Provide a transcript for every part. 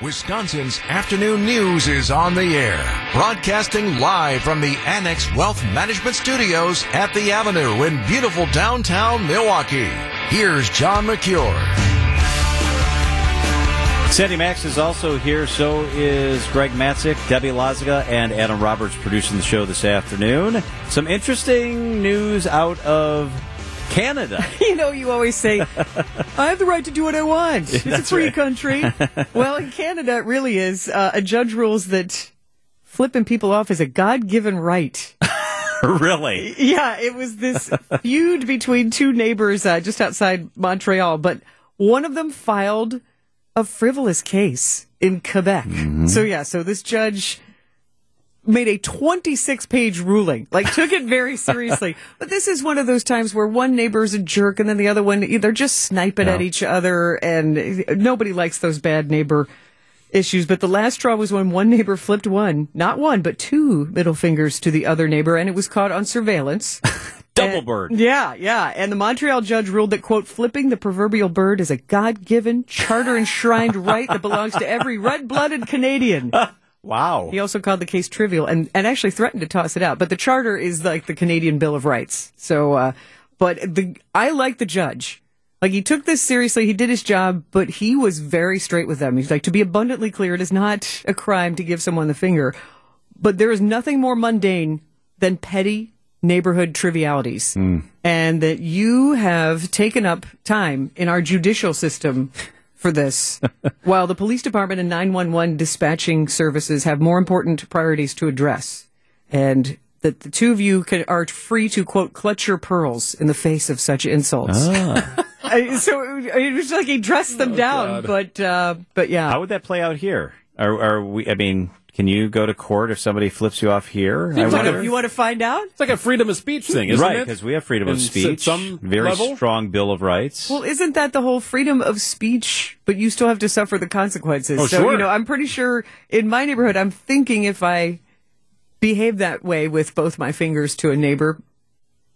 Wisconsin's afternoon news is on the air, broadcasting live from the Annex Wealth Management Studios at the Avenue in beautiful downtown Milwaukee. Here's John Mercure. Sandy Maxx is also here. So is Greg Matzek, Debbie Lazaga, and Adam Roberts producing the show this afternoon. Some interesting news out of Canada. you know, you always say, I have the right to do what I want. It's a free right. country. well, in Canada, it really is. Uh, a judge rules that flipping people off is a God given right. really? Yeah, it was this feud between two neighbors uh, just outside Montreal, but one of them filed a frivolous case in Quebec. Mm-hmm. So, yeah, so this judge made a 26 page ruling, like took it very seriously. but this is one of those times where one neighbor is a jerk and then the other one, they're just sniping yeah. at each other and nobody likes those bad neighbor issues. But the last straw was when one neighbor flipped one, not one, but two middle fingers to the other neighbor and it was caught on surveillance. Double bird. Yeah, yeah. And the Montreal judge ruled that, quote, flipping the proverbial bird is a God given, charter enshrined right that belongs to every red blooded Canadian. Wow. He also called the case trivial and, and actually threatened to toss it out. But the charter is like the Canadian Bill of Rights. So, uh, but the, I like the judge. Like he took this seriously. He did his job, but he was very straight with them. He's like, to be abundantly clear, it is not a crime to give someone the finger, but there is nothing more mundane than petty neighborhood trivialities. Mm. And that you have taken up time in our judicial system for this, while the police department and 911 dispatching services have more important priorities to address. And that the two of you can, are free to, quote, clutch your pearls in the face of such insults. Ah. so it was like he dressed them oh, down, God. but uh, but yeah. How would that play out here? Are, are we? I mean, can you go to court if somebody flips you off here? You, want to, you want to find out? It's like a freedom of speech thing, isn't right, it? Right, because we have freedom of speech. Some very level? strong Bill of Rights. Well, isn't that the whole freedom of speech? But you still have to suffer the consequences. Oh, so sure. you know, I'm pretty sure in my neighborhood, I'm thinking if I behave that way with both my fingers to a neighbor,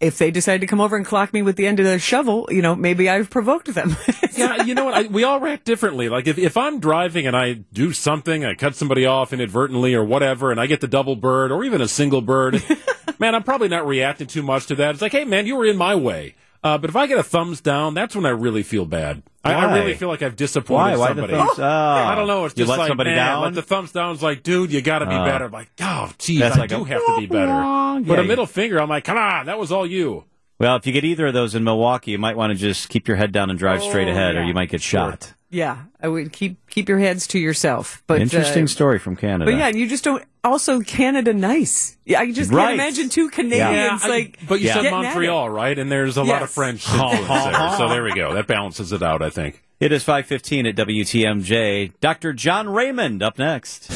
if they decide to come over and clock me with the end of the shovel, you know, maybe I've provoked them. yeah, you know what? I, we all react differently. Like if, if I'm driving and I do something, I cut somebody off inadvertently or whatever, and I get the double bird or even a single bird, man, I'm probably not reacting too much to that. It's like, hey, man, you were in my way. Uh, but if I get a thumbs down, that's when I really feel bad. I, I, really feel like I've disappointed Why? Why somebody. The thumbs, oh. I don't know. It's you just let like somebody man, down. Like the thumbs down is like, dude, you got to be uh, better. I'm like, oh, geez, I like do a, have to be better. But a middle finger, I'm like, come on, that was all you. Well, if you get either of those in Milwaukee, you might want to just keep your head down and drive oh, straight ahead, yeah. or you might get shot. Sure. Yeah, I would keep keep your heads to yourself. But interesting uh, story from Canada. But yeah, you just don't. Also, Canada, nice. Yeah, I just right. can't imagine two Canadians yeah. like. I, but you said Montreal, right? And there's a yes. lot of French influence there, so there we go. That balances it out, I think. It is five fifteen at WTMJ. Dr. John Raymond up next.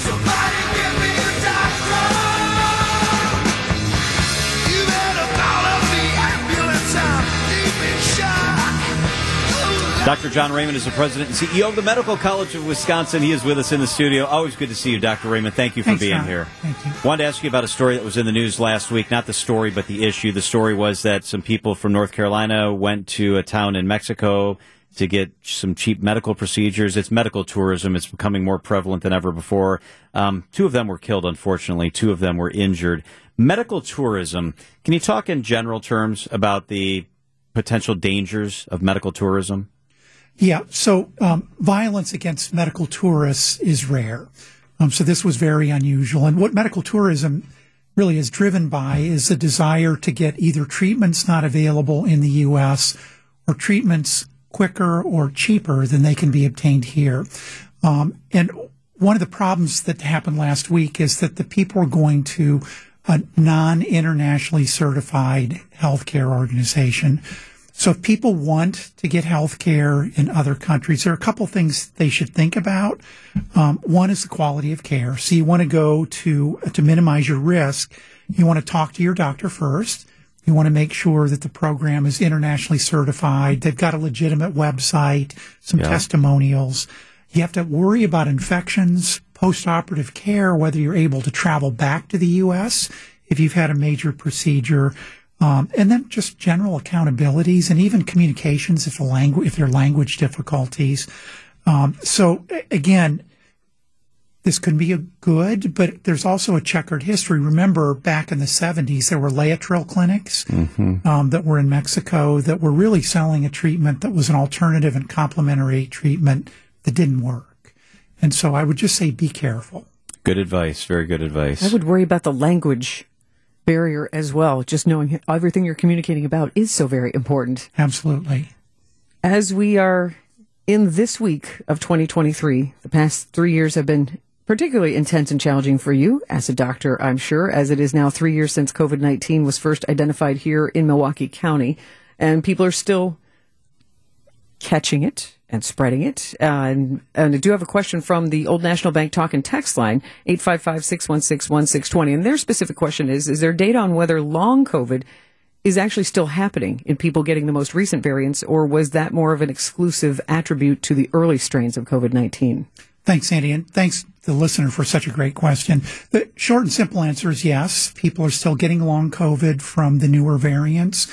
Dr. John Raymond is the president and CEO of the Medical College of Wisconsin. He is with us in the studio. Always good to see you, Dr. Raymond. Thank you for Thanks, being John. here. Thank you. Wanted to ask you about a story that was in the news last week. Not the story, but the issue. The story was that some people from North Carolina went to a town in Mexico to get some cheap medical procedures. It's medical tourism. It's becoming more prevalent than ever before. Um, two of them were killed, unfortunately. Two of them were injured. Medical tourism. Can you talk in general terms about the potential dangers of medical tourism? Yeah. So um, violence against medical tourists is rare. Um, so this was very unusual. And what medical tourism really is driven by is the desire to get either treatments not available in the U.S. or treatments quicker or cheaper than they can be obtained here. Um, and one of the problems that happened last week is that the people are going to a non-internationally certified healthcare organization so if people want to get health care in other countries, there are a couple things they should think about. Um, one is the quality of care. So you want to go to, to minimize your risk. You want to talk to your doctor first. You want to make sure that the program is internationally certified. They've got a legitimate website, some yeah. testimonials. You have to worry about infections, post-operative care, whether you're able to travel back to the U.S. if you've had a major procedure um, and then just general accountabilities and even communications if the language, if there are language difficulties. Um, so again, this could be a good, but there's also a checkered history. Remember, back in the 70s, there were Laetrile clinics um, that were in Mexico that were really selling a treatment that was an alternative and complementary treatment that didn't work. And so I would just say be careful. Good advice. Very good advice. I would worry about the language barrier as well. Just knowing everything you're communicating about is so very important. Absolutely. As we are in this week of 2023, the past three years have been particularly intense and challenging for you as a doctor, I'm sure, as it is now three years since COVID 19 was first identified here in Milwaukee County. And people are still catching it and spreading it. Uh, and, and I do have a question from the Old National Bank talk and text line, 855-616-1620. And their specific question is, is there data on whether long COVID is actually still happening in people getting the most recent variants, or was that more of an exclusive attribute to the early strains of COVID-19? Thanks, Andy, and thanks the listener for such a great question. The short and simple answer is yes. People are still getting long COVID from the newer variants,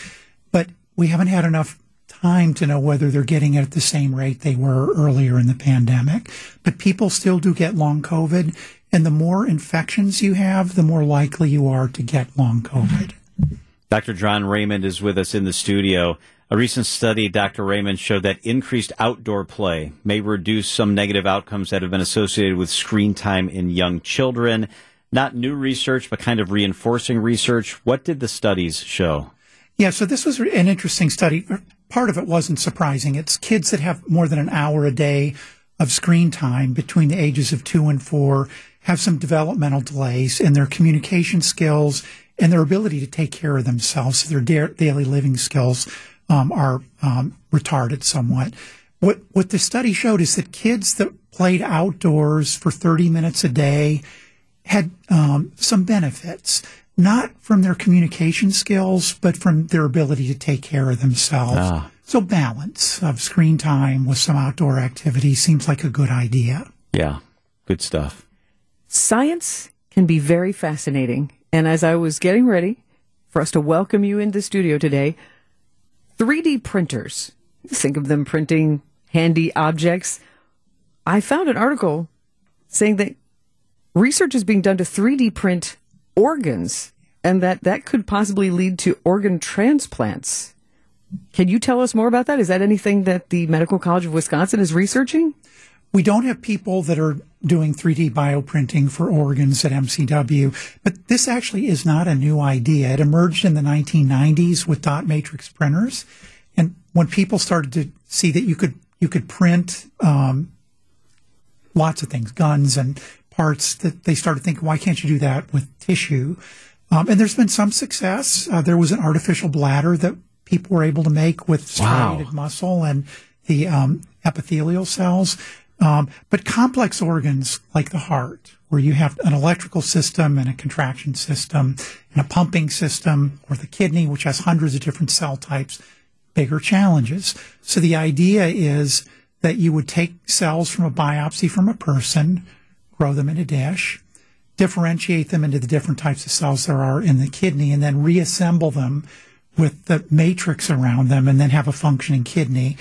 but we haven't had enough time to know whether they're getting it at the same rate they were earlier in the pandemic. But people still do get long COVID, and the more infections you have, the more likely you are to get long COVID. Dr. John Raymond is with us in the studio. A recent study, Dr. Raymond, showed that increased outdoor play may reduce some negative outcomes that have been associated with screen time in young children. Not new research, but kind of reinforcing research. What did the studies show? Yeah, so this was an interesting study. Part of it wasn't surprising. It's kids that have more than an hour a day of screen time between the ages of two and four have some developmental delays in their communication skills and their ability to take care of themselves. Their da- daily living skills um, are um, retarded somewhat. What what the study showed is that kids that played outdoors for 30 minutes a day had um, some benefits, not from their communication skills, but from their ability to take care of themselves. Ah. So balance of screen time with some outdoor activity seems like a good idea. Yeah, good stuff. Science can be very fascinating. And as I was getting ready for us to welcome you in the studio today, 3D printers, think of them printing handy objects. I found an article saying that research is being done to 3D print organs and that that could possibly lead to organ transplants. Can you tell us more about that? Is that anything that the Medical College of Wisconsin is researching? We don't have people that are doing 3D bioprinting for organs at MCW, but this actually is not a new idea. It emerged in the 1990s with dot matrix printers, and when people started to see that you could you could print um, lots of things, guns and parts, that they started thinking, why can't you do that with tissue? Um, and there's been some success. Uh, there was an artificial bladder that people were able to make with Wow. striated muscle and the um, epithelial cells. Um, but complex organs like the heart, where you have an electrical system and a contraction system and a pumping system, or the kidney, which has hundreds of different cell types, bigger challenges. So the idea is that you would take cells from a biopsy from a person, grow them in a dish, differentiate them into the different types of cells there are in the kidney, and then reassemble them with the matrix around them, and then have a functioning kidney.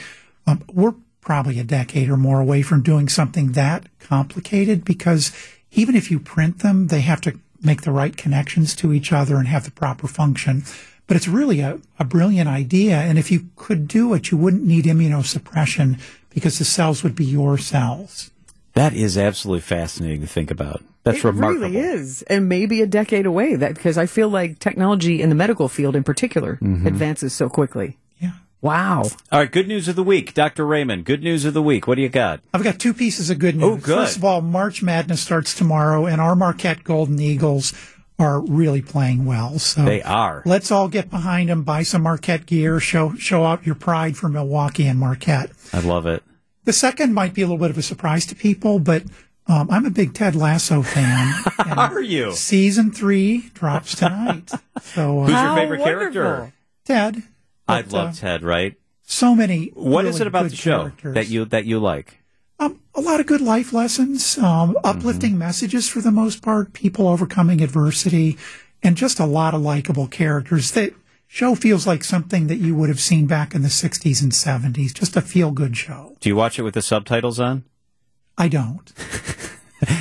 Um, we're probably a decade or more away from doing something that complicated because even if you print them, they have to make the right connections to each other and have the proper function. But it's really a, a brilliant idea. And if you could do it, you wouldn't need immunosuppression because the cells would be your cells. That is absolutely fascinating to think about. That's remarkable. it remarkable. really is, and maybe a decade away. That because I feel like technology in the medical field, in particular, mm-hmm. advances so quickly. Yeah. Wow! All right, good news of the week, Dr. Raymond. Good news of the week. What do you got? I've got two pieces of good news. Oh, good. First of all, March Madness starts tomorrow, and our Marquette Golden Eagles are really playing well. So They are. Let's all get behind them, buy some Marquette gear, show show out your pride for Milwaukee and Marquette. I love it. The second might be a little bit of a surprise to people, but um, I'm a big Ted Lasso fan. Are you? Season three drops tonight. So Who's uh, your favorite wonderful. character? Ted. I love uh, Ted, right? So many. What is really it about the show characters. that you that you like? Um, a lot of good life lessons, um, uplifting messages for the most part, people overcoming adversity, and just a lot of likable characters. That show feels like something that you would have seen back in the 60s and 70s. Just a feel good show. Do you watch it with the subtitles on? I don't.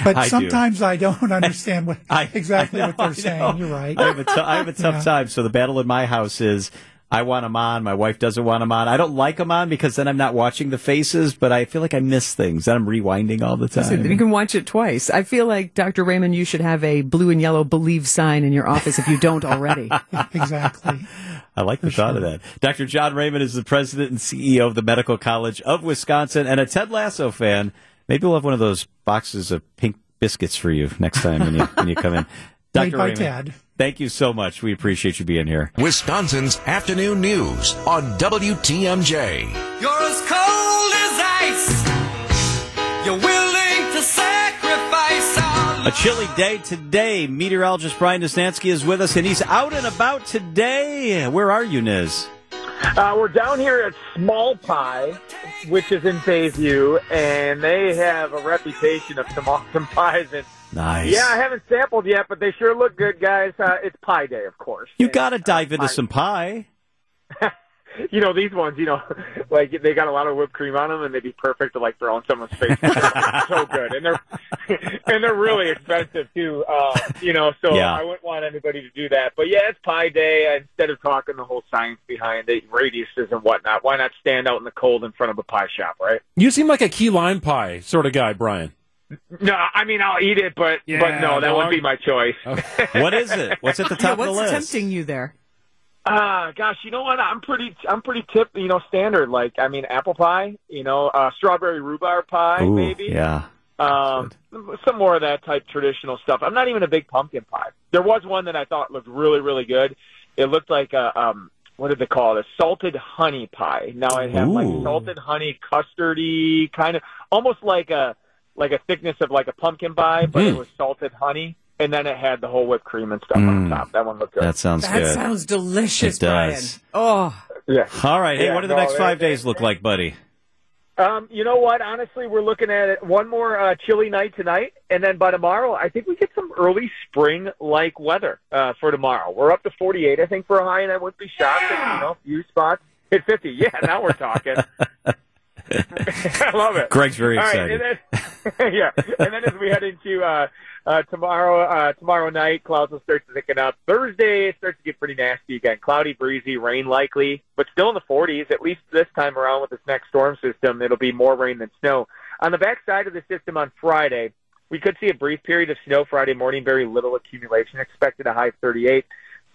But I do. sometimes I don't understand what I- exactly I know, what they're saying. You're right. I have a, t- I have a tough Yeah. time. So the battle in my house is I want them on. My wife doesn't want them on. I don't like them on because then I'm not watching the faces, but I feel like I miss things. Then I'm rewinding all the time. you can watch it twice. I feel like Dr. Raymond, you should have a blue and yellow believe sign in your office if you don't already. exactly. I like the thought of that. Dr. John Raymond is the president and CEO of the Medical College of Wisconsin and a Ted Lasso fan. Maybe we'll have one of those boxes of pink biscuits for you next time when you, when you come in. Made Dr. by Raymond, Ted. thank you so much. We appreciate you being here. Wisconsin's afternoon news on WTMJ. You're as cold as ice. You're willing to sacrifice all. A chilly day today. Meteorologist Brian Niznansky is with us, and he's out and about today. Where are you, Niz? Uh, we're down here at Smallpie, which is in Bay View, and they have a reputation of some awesome pies. And Nice. yeah, I haven't sampled yet, but they sure look good, guys. Uh, it's Pie Day, of course. You got to dive uh, into pie- some pie. You know these ones, you know, like they got a lot of whipped cream on them, and they'd be perfect to like throw on someone's face. So good, and they're and they're really expensive too. Uh, you know, so Yeah. I wouldn't want anybody to do that. But yeah, it's Pie Day. Instead of talking the whole science behind it, radiuses and whatnot, why not stand out in the cold in front of a pie shop, right? You seem like a key lime pie sort of guy, Brian. No, I mean I'll eat it, but Yeah, but no, that dog. wouldn't be my choice. What is it? What's at the Yeah, top of what's the list? What's tempting you there? Ah, gosh, you know what? I'm pretty, I'm pretty tip, you know, standard. Like, I mean, apple pie, you know, uh, strawberry rhubarb pie, Ooh, maybe. yeah. Um, some more of that type traditional stuff. I'm not even a big pumpkin pie. There was one that I thought looked really, really good. It looked like a, um, what did they call it? A salted honey pie. Now it had like Ooh. salted honey custardy kind of, almost like a, like a thickness of like a pumpkin pie, but it Mm. was salted honey. And then it had the whole whipped cream and stuff on Mm. top. That one looked good. That sounds That good. That sounds delicious, It does. Brian. Oh, yeah. All right. Hey, Yeah, what do the no, next five it- days look like, buddy? Um, you know what? Honestly, we're looking at it one more uh, chilly night tonight, and then by tomorrow, I think we get some early spring-like weather uh, for tomorrow. We're up to 48, I think, for a high, and I wouldn't be shocked if you know a few spots hit 50. Yeah, now we're talking. I love it. Greg's very All right, excited. and then, yeah, and then as we head into uh, uh, tomorrow, uh, tomorrow night, clouds will start to thicken up. Thursday it starts to get pretty nasty again. Cloudy, breezy, rain likely, but still in the 40s. At least this time around with this next storm system, it'll be more rain than snow. On the backside of the system on Friday, we could see a brief period of snow Friday morning. Very little accumulation expected. A high 38.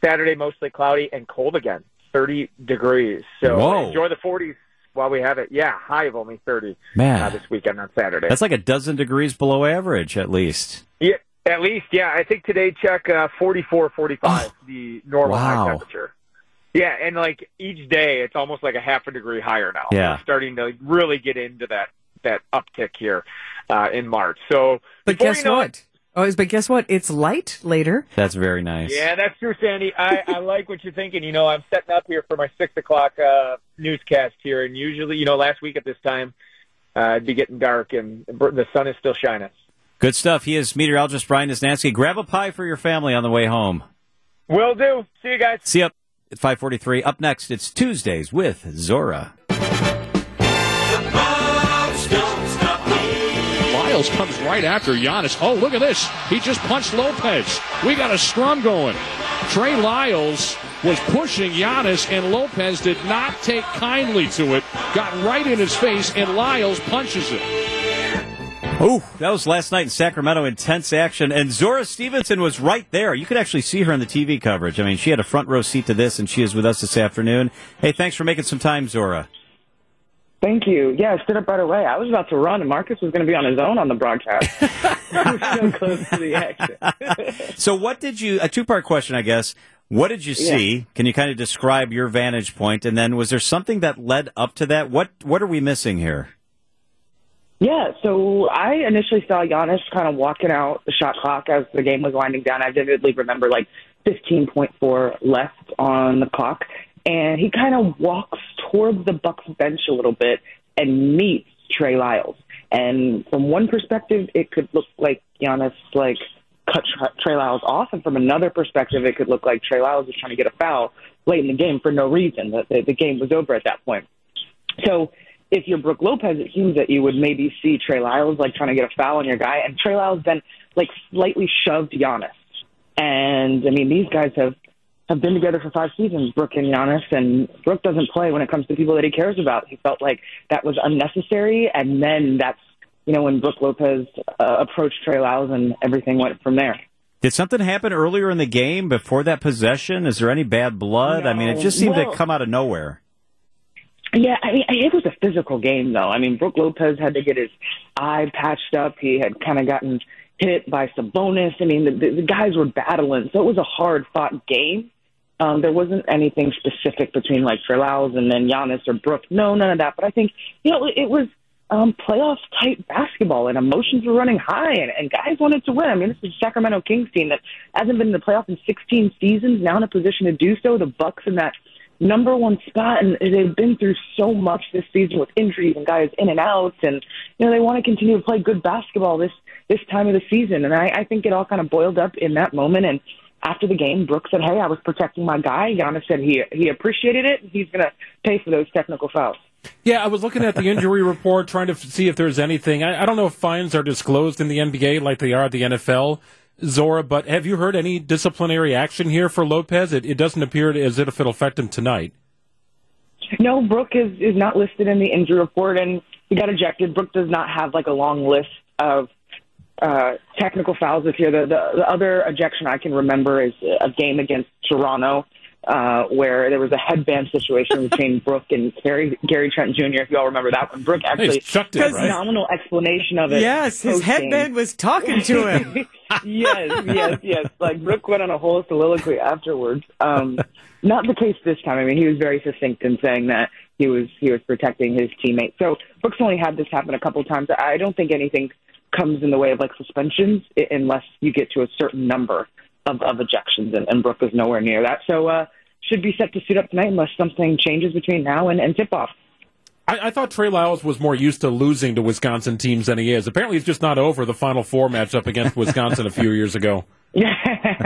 Saturday mostly cloudy and cold again, 30 degrees. So Whoa. enjoy the 40s while we have it. Yeah, high of only 30 Man. uh, this weekend on Saturday. That's like a dozen degrees below average, at least. Yeah, at least, yeah. I think today check uh, 44, 45, the normal Oh, Wow. high temperature. Yeah, and like each day, it's almost like a half a degree higher now. Yeah. We're starting to really get into that that uptick here uh, in March. So, but guess you know what? It, Oh, but guess what? It's light later. That's very nice. yeah, that's true, Sandy. I, I like what you're thinking. You know, I'm setting up here for my six o'clock uh, newscast here, and usually, you know, last week at this time, uh, it'd be getting dark and the sun is still shining. Good stuff. He is meteorologist Brian Niznansky. Grab a pie for your family on the way home. Will do. See you guys. See you up at 543. Up next, it's Tuesdays with Zora. Comes right after Giannis. Oh, look at this. He just punched Lopez. We got a scrum going. Trey Lyles was pushing Giannis, and Lopez did not take kindly to it. Got right in his face, and Lyles punches it. Oh, that was last night in Sacramento. Intense action. And Zora Stephenson was right there. You could actually see her in the TV coverage. I mean, she had a front row seat to this, and she is with us this afternoon. Hey, thanks for making some time, Zora. Thank you. Yeah, I stood up right away. I was about to run, and Marcus was going to be on his own on the broadcast. So close to the action. So, what did you, a two part question, I guess. What did you see? Can you kind of describe your vantage point? And then, was there something that led up to that? What What are we missing here? Yeah, so I initially saw Giannis kind of walking out the shot clock as the game was winding down. I vividly remember like 15.4 left on the clock, and he kind of walks towards the Bucks bench a little bit and meets Trey Lyles. And from one perspective, it could look like Giannis like cut Tra- Trey Lyles off, and from another perspective, it could look like Trey Lyles was trying to get a foul late in the game for no reason. The, the, the game was over at that point. So if you're Brooke Lopez, it seems that you would maybe see Trey Lyles like trying to get a foul on your guy, and Trey Lyles then like slightly shoved Giannis. And I mean, these guys have have been together for five seasons, Brooke and Giannis, and Brooke doesn't play when it comes to people that he cares about. He felt like that was unnecessary, and then that's you know when Brooke Lopez uh, approached Trey Lyles, and everything went from there. Did something happen earlier in the game before that possession? Is there any bad blood? I mean, it just seemed well- to come out of nowhere. Yeah, I mean, it was a physical game, though. I mean, Brooke Lopez had to get his eye patched up. He had kind of gotten hit by Sabonis. I mean, the, the, the guys were battling, so it was a hard fought game. Um, there wasn't anything specific between like Lyles and then Giannis or Brooke. No, none of that. But I think you know it, was um, playoff type basketball, and emotions were running high, and, and guys wanted to win. I mean, this is Sacramento Kings team that hasn't been in the playoff in 16 seasons, now in a position to do so. The Bucks in that number one spot, and they've been through so much this season with injuries and guys in and out, and you know they want to continue to play good basketball this this time of the season. And I, I think it all kind of boiled up in that moment. And after the game, Brooks said, "Hey, I was protecting my guy." Giannis said he he appreciated it. He's going to pay for those technical fouls. Yeah, I was looking at the injury report, trying to f- see if there's anything. I, I don't know if fines are disclosed in the NBA like they are at the NFL, Zora. But have you heard any disciplinary action here for Lopez? It, it doesn't appear as if it'll affect him tonight. No, Brooke is is not listed in the injury report, and he got ejected. Brooke does not have like a long list of uh, technical fouls this year. The, the the other ejection I can remember is a game against Toronto. Uh, where there was a headband situation between Brooke and Gary, Gary Trent Jr. If you all remember that one, Brooke actually chucked it, right? phenomenal explanation of it. Yes, his headband was talking to him. yes, yes, yes. Like Brooke went on a whole soliloquy afterwards. Um, not the case this time. I mean, he was very succinct in saying that he was he was protecting his teammate. So Brooks only had this happen a couple times. I don't think anything comes in the way of like suspensions unless you get to a certain number of, of ejections, and, and Brooke was nowhere near that. So uh, should be set to suit up tonight unless something changes between now and, and tip off. I, I thought Trey Lyles was more used to losing to Wisconsin teams than he is. Apparently, he's just not over the Final Four matchup against Wisconsin a few years ago. Yeah,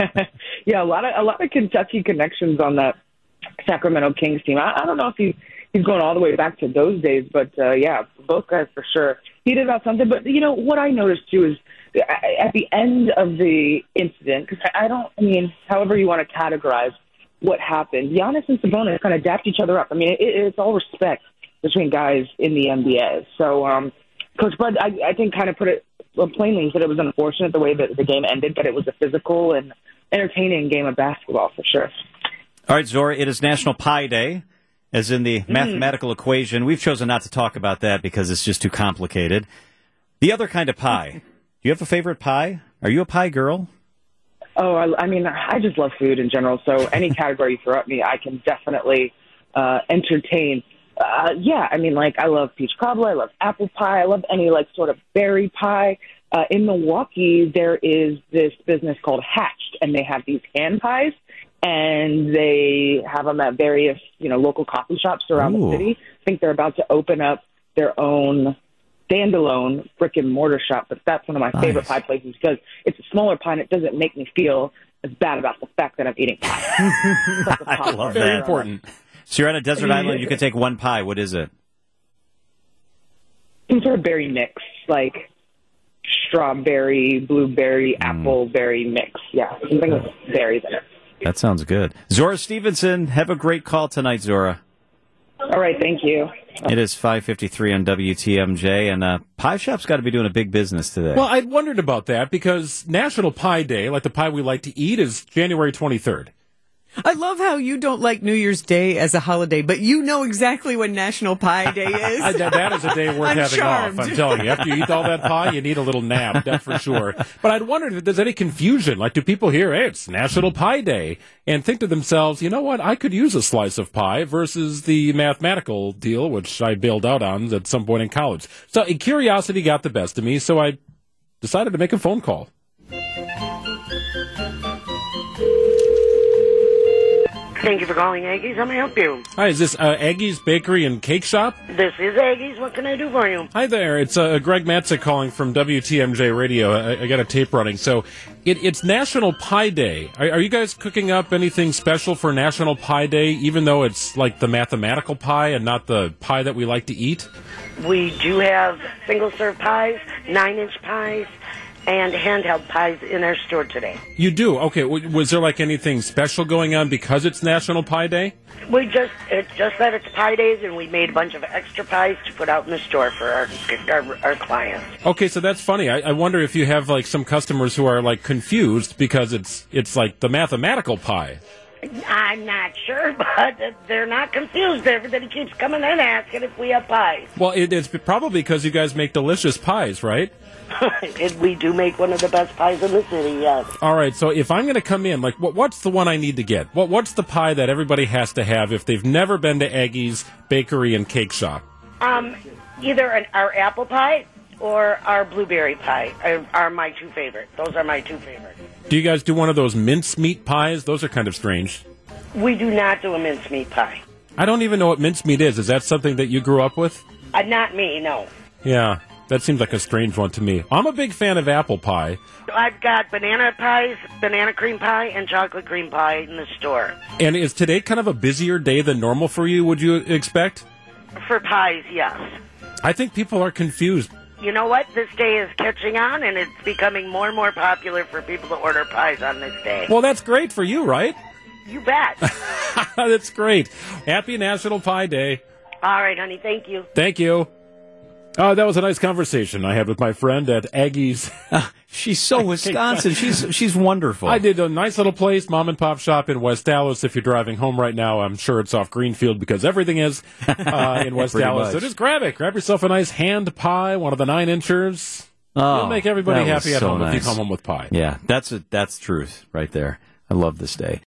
yeah, a lot of a lot of Kentucky connections on that Sacramento Kings team. I, I don't know if he's he's going all the way back to those days, but uh, yeah, both guys for sure. He did about something, but you know what I noticed too is at the end of the incident, because I don't, I mean, however you want to categorize what happened, Giannis and Sabonis kind of dapped each other up. I mean, it, it's all respect between guys in the NBA. So, um, Coach Bud, I, I think, kind of put it well, plainly. Said it was unfortunate the way that the game ended, but it was a physical and entertaining game of basketball for sure. All right, Zora, it is National Pie Day, as in the mathematical equation. We've chosen not to talk about that because it's just too complicated. The other kind of pie. Do you have a favorite pie? Are you a pie girl? Oh, I, I mean, I just love food in general. So any category you throw at me, I can definitely uh, entertain. Uh, yeah, I mean, like I love peach cobbler, I love apple pie, I love any like sort of berry pie. Uh, in Milwaukee, there is this business called Hatched, and they have these hand pies, and they have them at various, you know, local coffee shops around Ooh. the city. I think they're about to open up their own standalone brick and mortar shop, but that's one of my favorite pie places because it's a smaller pie and it doesn't make me feel as bad about the fact that I'm eating pie. It's like a I pie love bar. Very that. important. So you're on a desert island. You can take one pie. What is it? Some sort of berry mix, like strawberry, blueberry, Mm. apple berry mix. Yeah, something with berries in it. That sounds good. Zora Stephenson, have a great call tonight, Zora. All right, thank you. It is 5:53 on WTMJ, and uh, Pie Shop's got to be doing a big business today. Well, I'd wondered about that because National Pie Day, like the pie we like to eat, is January 23rd. I love how you don't like New Year's Day as a holiday, but you know exactly when National Pie Day is. That that is a day worth I'm having charmed. off. I'm telling you. After you eat all that pie, you need a little nap, that's for sure. But I'd wondered if there's any confusion. Like, do people hear, hey, it's National Pie Day, and think to themselves, you know what, I could use a slice of pie versus the mathematical deal, which I bailed out on at some point in college. So uh, curiosity got the best of me, so I decided to make a phone call. Thank you for calling Aggies. How may I help you? Hi, is this uh, Aggie's Bakery and Cake Shop? This is Aggies. What can I do for you? Hi there, it's uh, Greg Matzek calling from WTMJ Radio. I, I got a tape running. So it, it's National Pie Day. Are, are you guys cooking up anything special for National Pie Day, even though it's like the mathematical pie and not the pie that we like to eat? We do have single serve pies, nine inch pies, and handheld pies in our store today. You do? Okay. W- was there like anything special going on because it's National Pie Day? We just it just that it's pie days, and we made a bunch of extra pies to put out in the store for our our, our clients. Okay, so that's funny. I, I wonder if you have like some customers who are like confused because it's it's like the mathematical pie. I'm not sure, but they're not confused. Everybody keeps coming in asking if we have pies. Well, it, it's probably because you guys make delicious pies, right? we do make one of the best pies in the city. Yes. All right. So if I'm going to come in, like, what, what's the one I need to get? What What's the pie that everybody has to have if they've never been to Aggie's Bakery and Cake Shop? Um, either an, our apple pie or our blueberry pie are, are my two favorite. Those are my two favorite. Do you guys do one of those mincemeat pies? Those are kind of strange. We do not do a mincemeat pie. I don't even know what mincemeat is. Is that something that you grew up with? Uh, not me, no. Yeah, that seems like a strange one to me. I'm a big fan of apple pie. I've got banana pies, banana cream pie, and chocolate cream pie in the store. And is today kind of a busier day than normal for you, would you expect? For pies, yes. I think people are confused. You know what? This day is catching on, and it's becoming more and more popular for people to order pies on this day. Well, that's great for you, right? You bet. that's great. Happy National Pie Day. All right, honey. Thank you. Thank you. Uh, that was a nice conversation I had with my friend at Aggie's. She's so Wisconsin. She's she's wonderful. I did a nice little place, mom and pop shop in West Allis. If you're driving home right now, I'm sure it's off Greenfield because everything is uh, in West Allis. So just grab it. Grab yourself a nice hand pie, one of the nine inchers. Oh, You'll make everybody happy at so home if you come home with pie. Yeah, that's a, that's truth right there. I love this day.